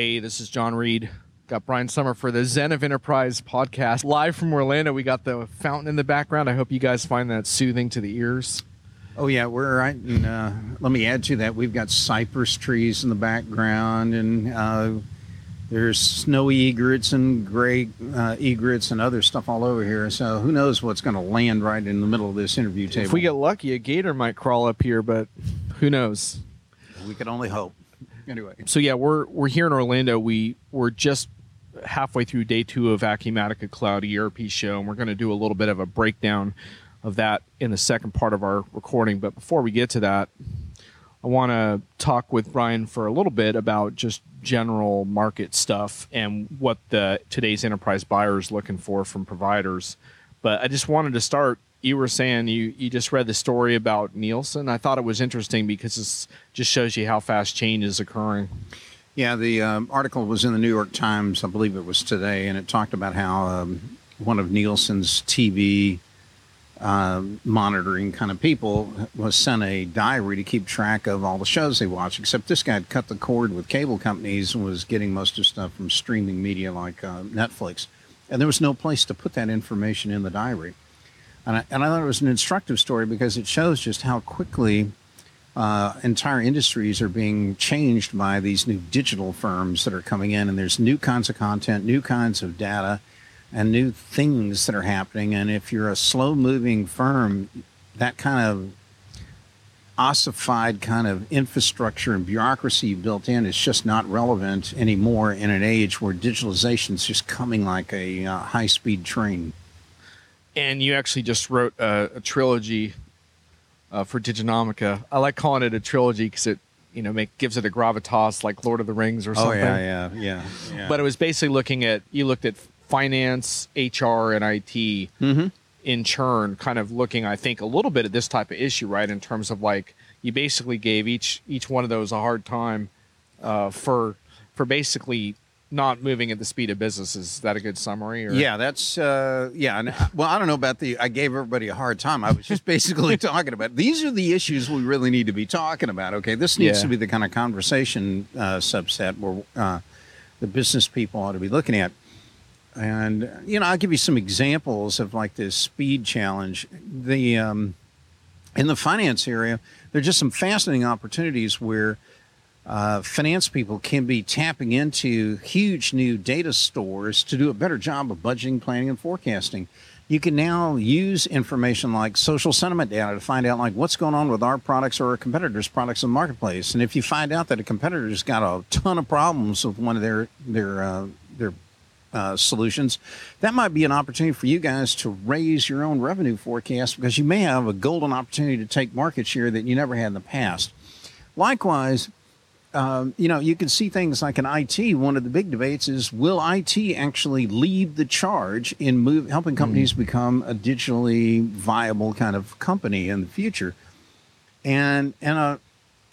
Hey, this is Jon Reed. Got Brian Sommer for the Zen of Enterprise podcast. Live from Orlando, we got the fountain in the background. I hope you guys find that soothing to the ears. Oh yeah, we're right. And, uh, let me add to that. We've got cypress trees in the background, and uh, there's snowy egrets and gray uh, egrets and other stuff all over here. So who knows what's going to land right in the middle of this interview table? If we get lucky, a gator might crawl up here, but who knows? we can only hope. Anyway, So yeah, we're we're here in Orlando. We we're just halfway through day two of Acumatica Cloud ERP show, and we're going to do a little bit of a breakdown of that in the second part of our recording. But before we get to that, I want to talk with Brian for a little bit about just general market stuff and what the today's enterprise buyer is looking for from providers. But I just wanted to start. You were saying you, you just read the story about Nielsen. I thought it was interesting because it just shows you how fast change is occurring. yeah, the um, article was in the New York Times, I believe it was today, and it talked about how um, one of Nielsen's TV um, monitoring kind of people was sent a diary to keep track of all the shows they watch. Except this guy had cut the cord with cable companies and was getting most of stuff from streaming media like uh, Netflix, and there was no place to put that information in the diary. And I, and I thought it was an instructive story because it shows just how quickly uh, entire industries are being changed by these new digital firms that are coming in, and there's new kinds of content, new kinds of data, and new things that are happening. And if you're a slow moving firm, that kind of ossified kind of infrastructure and bureaucracy built in is just not relevant anymore in an age where digitalization is just coming like a uh, high speed train. And you actually just wrote a, a trilogy uh, for Diginomica. I like calling it a trilogy because it, you know, make gives it a gravitas like Lord of the Rings or something. Oh yeah, yeah, yeah. yeah. But it was basically looking at you looked at finance, HR, and IT mm-hmm. in churn, kind of looking, I think, a little bit at this type of issue, right? In terms of like you basically gave each each one of those a hard time uh, for for basically not moving at the speed of business. Is that a good summary? Or? Yeah, that's uh, yeah. And, well, I don't know about the. I gave everybody a hard time. I was just basically talking about these are the issues we really need to be talking about. Okay, this needs Yeah. to be the kind of conversation uh, subset where uh, the business people ought to be looking at. And you know, I'll give you some examples of like this speed challenge. The um, in the finance area, there are just some fascinating opportunities where uh, finance people can be tapping into huge new data stores to do a better job of budgeting, planning, and forecasting. You can now use information like social sentiment data to find out like what's going on with our products or our competitors' products in the marketplace. And if you find out that a competitor's got a ton of problems with one of their their uh, their uh, solutions, that might be an opportunity for you guys to raise your own revenue forecast because you may have a golden opportunity to take market share that you never had in the past. Likewise, um, you know, you can see things like in IT. One of the big debates is will IT actually lead the charge in move, helping companies become a digitally viable kind of company in the future? And and uh,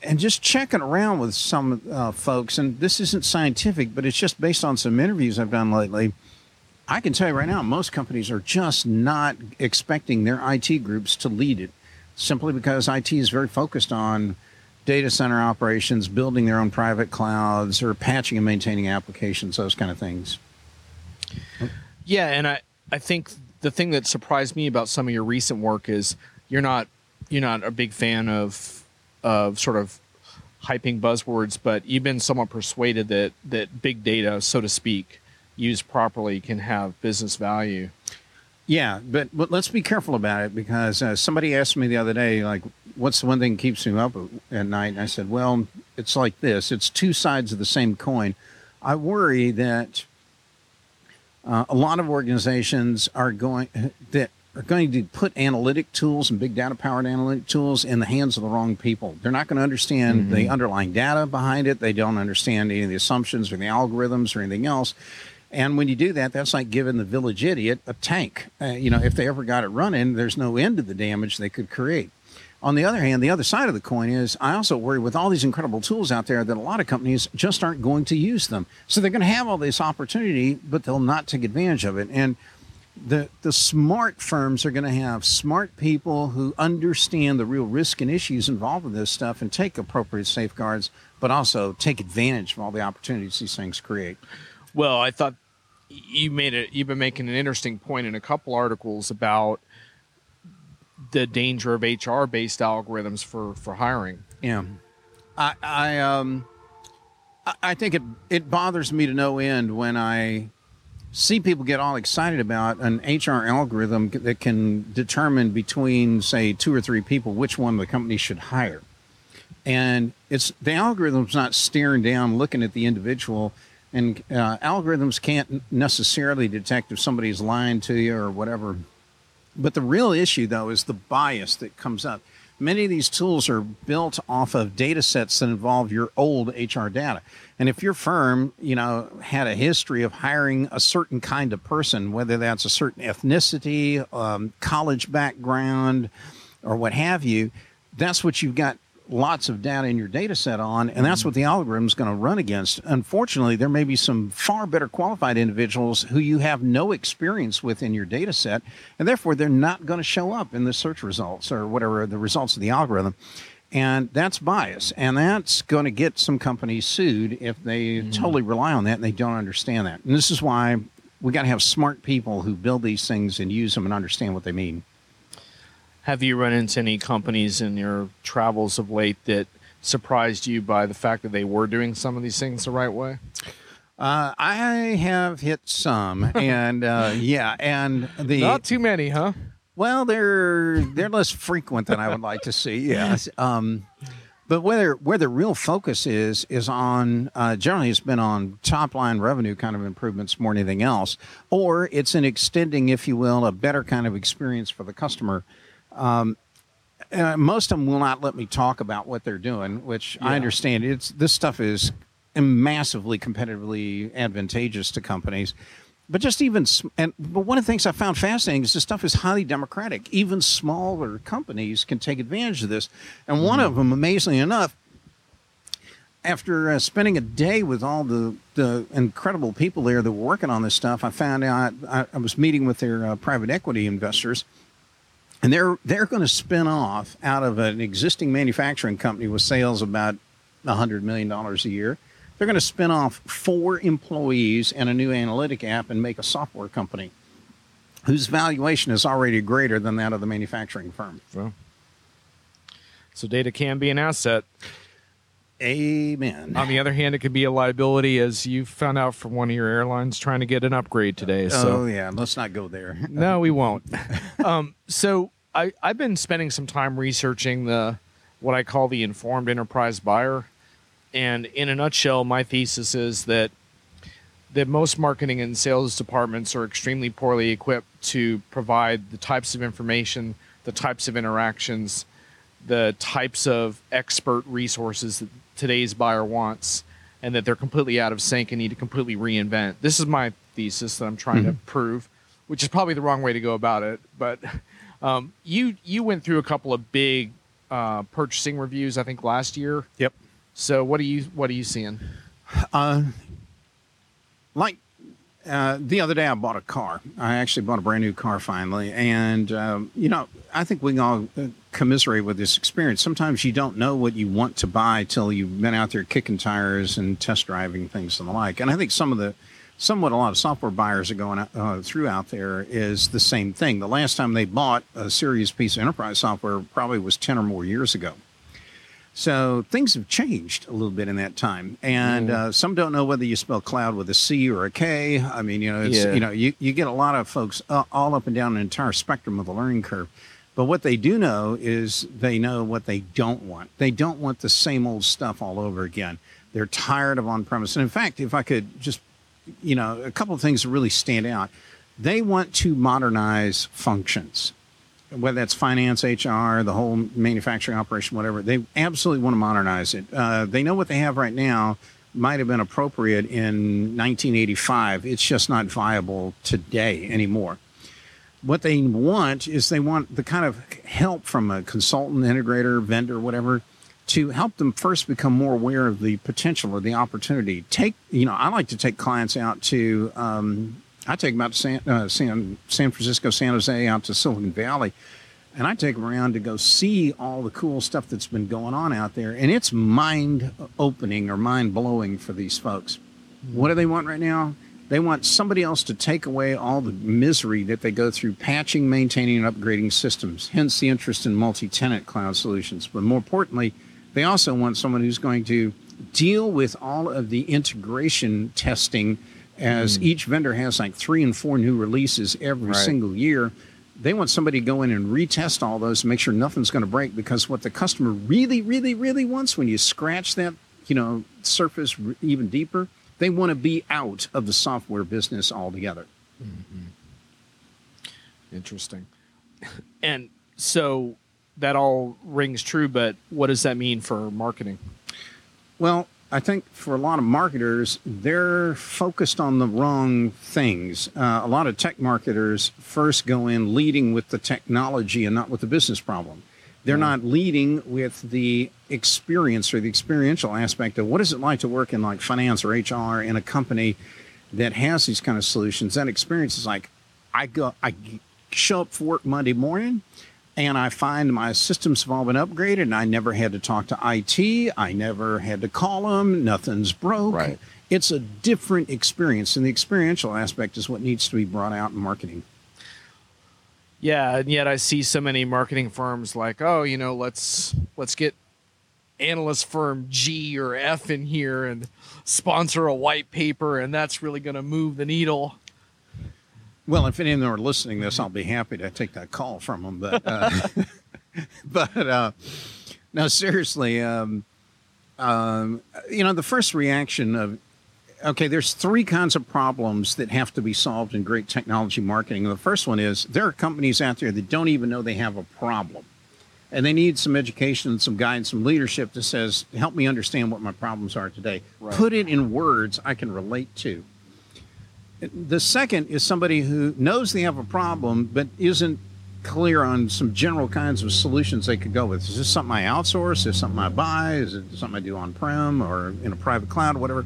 and just checking around with some uh, folks, and this isn't scientific, but it's just based on some interviews I've done lately. I can tell you right now, most companies are just not expecting their IT groups to lead it, simply because IT is very focused on data center operations, building their own private clouds, or patching and maintaining applications, those kind of things. Yeah, and I I think the thing that surprised me about some of your recent work is you're not you're not a big fan of of sort of hyping buzzwords, but you've been somewhat persuaded that that big data, so to speak, used properly, can have business value. Yeah, but, but let's be careful about it because uh, somebody asked me the other day, like, what's the one thing that keeps me up at night? And I said, well, it's like this it's two sides of the same coin. I worry that uh, a lot of organizations are going that are going to put analytic tools and big data powered analytic tools in the hands of the wrong people. They're not going to understand the underlying data behind it. They don't understand any of the assumptions or the algorithms or anything else. And when you do that, that's like giving the village idiot a tank. Uh, you know, if they ever got it running, there's no end to the damage they could create. On the other hand, the other side of the coin is I also worry with all these incredible tools out there that a lot of companies just aren't going to use them. So they're going to have all this opportunity, but they'll not take advantage of it. And the the smart firms are going to have smart people who understand the real risk and issues involved with this stuff and take appropriate safeguards, but also take advantage of all the opportunities these things create. Well, I thought you made it. You've been making an interesting point in a couple articles about the danger of HR based algorithms for for hiring. Yeah, I I um I, think it it bothers me to no end when I see people get all excited about an HR algorithm that can determine between, say, two or three people which one the company should hire. And it's the algorithm's not staring down, looking at the individual. And uh, algorithms can't necessarily detect if somebody's lying to you or whatever. But the real issue, though, is the bias that comes up. Many of these tools are built off of data sets that involve your old HR data. And if your firm, you know, had a history of hiring a certain kind of person, whether that's a certain ethnicity, um, college background, or what have you, that's what you've got lots of data in your data set on, and that's what the algorithm is going to run against. Unfortunately, there may be some far better qualified individuals who you have no experience with in your data set, and therefore they're not going to show up in the search results or whatever the results of the algorithm. And that's bias. And that's going to get some companies sued if they mm. totally rely on that and they don't understand that. And this is why we got to have smart people who build these things and use them and understand what they mean. Have you run into any companies in your travels of late that surprised you by the fact that they were doing some of these things the right way? Uh, I have hit some, and uh, yeah, and the not too many, huh? Well, they're they're less frequent than I would like to see. Yes. Um, but where where the real focus is is on uh, generally it's been on top line revenue kind of improvements more than anything else, or it's an extending, if you will, a better kind of experience for the customer. Um, most of them will not let me talk about what they're doing, which yeah. I understand. It's this stuff is massively competitively advantageous to companies but just even and but one of the things I found fascinating is this stuff is highly democratic. Even smaller companies can take advantage of this, and one of mm. them, amazingly enough, after uh, spending a day with all the the incredible people there that were working on this stuff, I found out I, I was meeting with their uh, private equity investors, and they're they're going to spin off out of an existing manufacturing company with sales about hundred million dollars a year they're going to spin off four employees and a new analytic app and make a software company whose valuation is already greater than that of the manufacturing firm. Well, so data can be an asset. Amen. On the other hand, it could be a liability, as you found out from one of your airlines trying to get an upgrade today. So. Oh yeah, let's not go there. no, we won't. um, so I, I've been spending some time researching the what I call the informed enterprise buyer. And in a nutshell, my thesis is that that most marketing and sales departments are extremely poorly equipped to provide the types of information, the types of interactions, the types of expert resources that today's buyer wants, and that they're completely out of sync and need to completely reinvent. This is my thesis that I'm trying mm-hmm. to prove, which is probably the wrong way to go about it. But um, you you went through a couple of big uh, purchasing reviews, I think last year. Yep. So what are you what are you seeing? Uh, like uh, the other day, I bought a car. I actually bought a brand new car finally, and um, you know, I think we can all uh, commiserate with this experience. Sometimes you don't know what you want to buy till you've been out there kicking tires and test driving things and the like. And I think some of the somewhat a lot of software buyers are going uh, through out there is the same thing. The last time they bought a serious piece of enterprise software probably was ten or more years ago. So things have changed a little bit in that time, and mm. uh, some don't know whether you spell cloud with a C or a K. I mean, you know, it's, yeah. you know, you, you get a lot of folks uh, all up and down an entire spectrum of the learning curve. But what they do know is they know what they don't want. They don't want the same old stuff all over again. They're tired of on-premise. And in fact, if I could just, you know, a couple of things that really stand out, they want to modernize functions whether that's finance, HR, the whole manufacturing operation, whatever, they absolutely want to modernize it. Uh, they know what they have right now might have been appropriate in 1985. It's just not viable today anymore. What they want is they want the kind of help from a consultant, integrator, vendor, whatever, to help them first become more aware of the potential or the opportunity. Take, you know, I like to take clients out to um, I take them out to San, uh, San, San Francisco, San Jose, out to Silicon Valley, and I take them around to go see all the cool stuff that's been going on out there. And it's mind opening or mind blowing for these folks. What do they want right now? They want somebody else to take away all the misery that they go through patching, maintaining, and upgrading systems, hence the interest in multi tenant cloud solutions. But more importantly, they also want someone who's going to deal with all of the integration testing as mm. each vendor has like three and four new releases every right. single year. They want somebody to go in and retest all those to make sure nothing's going to break because what the customer really, really, really wants when you scratch that, you know, surface even deeper, they want to be out of the software business altogether. Mm-hmm. Interesting. And so that all rings true, but what does that mean for marketing? Well, I think for a lot of marketers, they're focused on the wrong things. Uh, a lot of tech marketers first go in leading with the technology and not with the business problem. They're not leading with the experience or the experiential aspect of what is it like to work in like finance or HR in a company that has these kind of solutions. That experience is like, I go, I show up for work Monday morning and I find my systems have all been upgraded and I never had to talk to IT. I never had to call them. Nothing's broke. Right. It's a different experience. And the experiential aspect is what needs to be brought out in marketing. Yeah, and yet I see so many marketing firms like, oh, you know, let's let's get analyst firm G or F in here and sponsor a white paper, and that's really going to move the needle. Well, if any of them are listening to this, I'll be happy to take that call from them. But, uh, but uh, now, seriously, um, um, you know, the first reaction of, okay, there's three kinds of problems that have to be solved in great technology marketing. The first one is there are companies out there that don't even know they have a problem. And they need some education, some guidance, some leadership that says, help me understand what my problems are today. Right. Put it in words I can relate to. The second is somebody who knows they have a problem but isn't clear on some general kinds of solutions they could go with. Is this something I outsource? Is this something I buy? Is it something I do on prem or in a private cloud, whatever?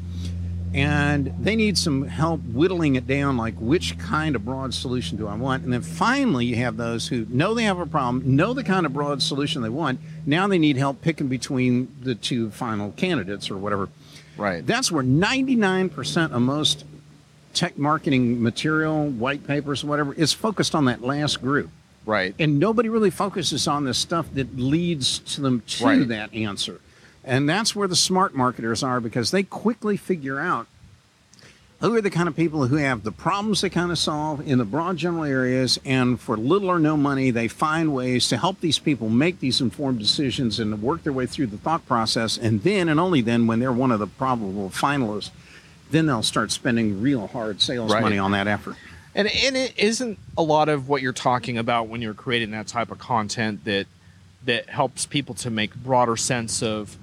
And they need some help whittling it down, like which kind of broad solution do I want? And then finally, you have those who know they have a problem, know the kind of broad solution they want. Now they need help picking between the two final candidates or whatever. Right. That's where 99% of most tech marketing material, white papers, whatever, is focused on that last group. Right. And nobody really focuses on the stuff that leads to them to right. that answer. And that's where the smart marketers are because they quickly figure out who are the kind of people who have the problems they kind of solve in the broad general areas and for little or no money they find ways to help these people make these informed decisions and work their way through the thought process and then and only then when they're one of the probable finalists then they'll start spending real hard sales right. money on that effort. And and it isn't a lot of what you're talking about when you're creating that type of content that that helps people to make broader sense of,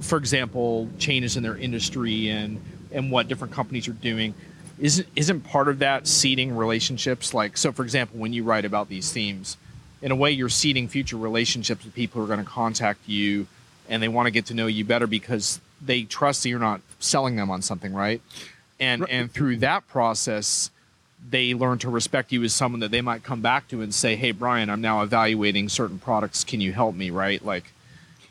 for example, changes in their industry and and what different companies are doing. Isn't isn't part of that seeding relationships? Like so, for example, when you write about these themes, in a way, you're seeding future relationships with people who are going to contact you, and they want to get to know you better because they trust that you're not selling them on something, right? And right. and through that process, they learn to respect you as someone that they might come back to and say, "Hey, Brian, I'm now evaluating certain products. Can you help me?" Right? Like,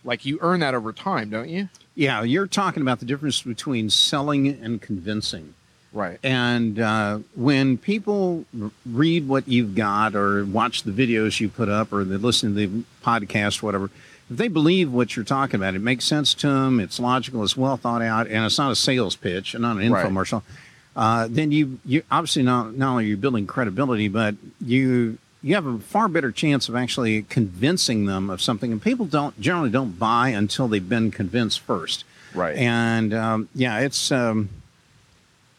like you earn that over time, don't you? Yeah, you're talking about the difference between selling and convincing. Right. And uh, when people read what you've got or watch the videos you put up or they listen to the podcast, whatever, if they believe what you're talking about, it makes sense to them, it's logical, it's well thought out, and it's not a sales pitch and not an infomercial, right. uh, then you you obviously not not only are you building credibility, but you you have a far better chance of actually convincing them of something. And people don't generally don't buy until they've been convinced first. Right. And um, yeah, it's um,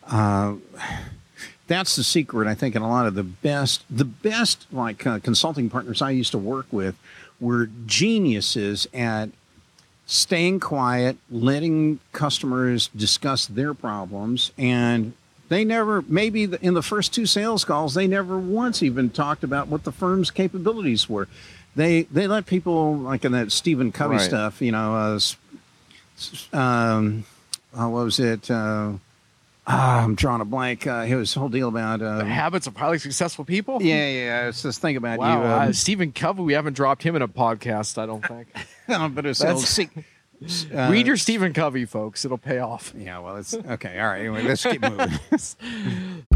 uh, that's the secret. I think in a lot of the best the best like uh, consulting partners I used to work with were geniuses at staying quiet, letting customers discuss their problems, and they never, maybe in the first two sales calls, they never once even talked about what the firm's capabilities were. They they let people like in that Stephen Covey right. stuff, you know, uh, um, uh, what was it? Uh, Ah, I'm drawing a blank. Uh, it was a whole deal about. Uh, Habits of highly successful people. yeah, yeah. It's this thing about Wow, you. uh, Um, Stephen Covey. We haven't dropped him in a podcast. I don't think. but it's That's- se- uh, Read your Stephen Covey, folks. It'll pay off. Yeah, well, it's okay. All right. Anyway, let's keep moving.